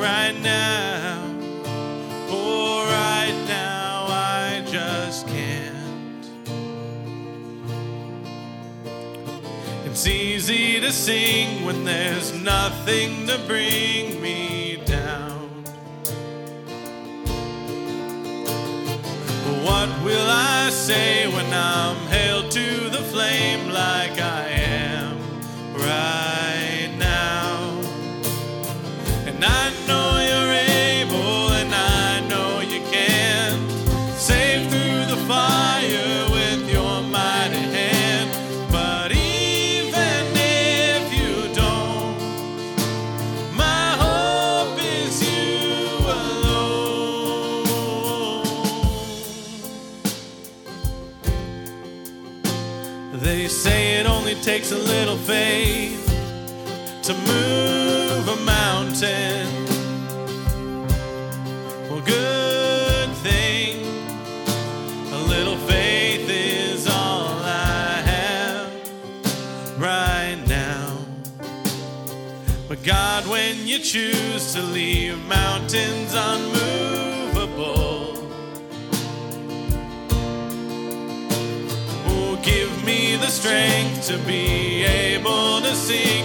Right now, oh, right now, I just can't. It's easy to sing when there's nothing to bring me down. But what will I say when I'm held to the flame like I am right now? And I takes a little faith to move a mountain. Well, good thing a little faith is all I have right now. But God, when you choose to leave mountains unmovable, strength to be able to sing.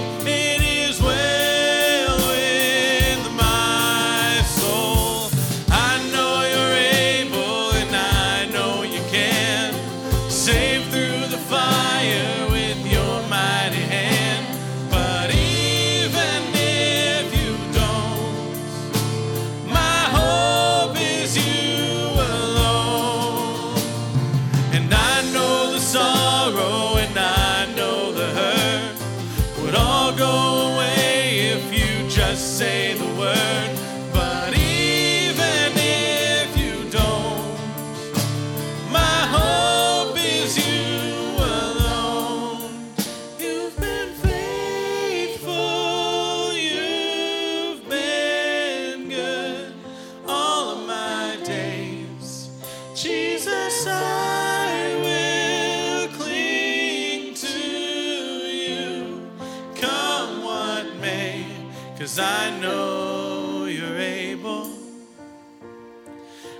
Cause I know you're able,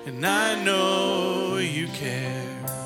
and I know you care.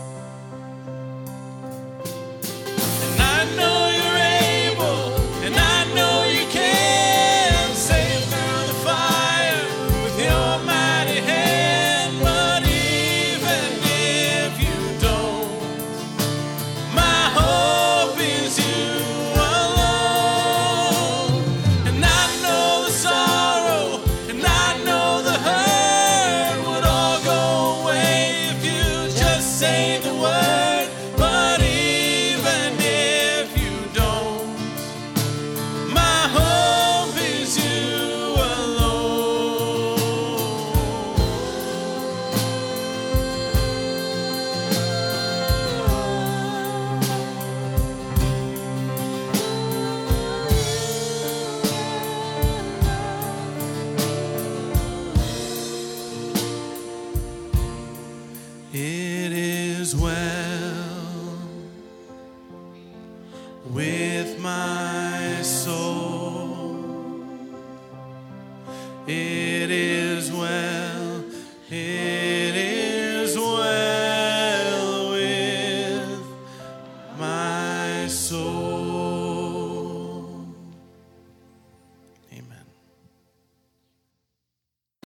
It is well with my soul. It is well. It is well with my soul.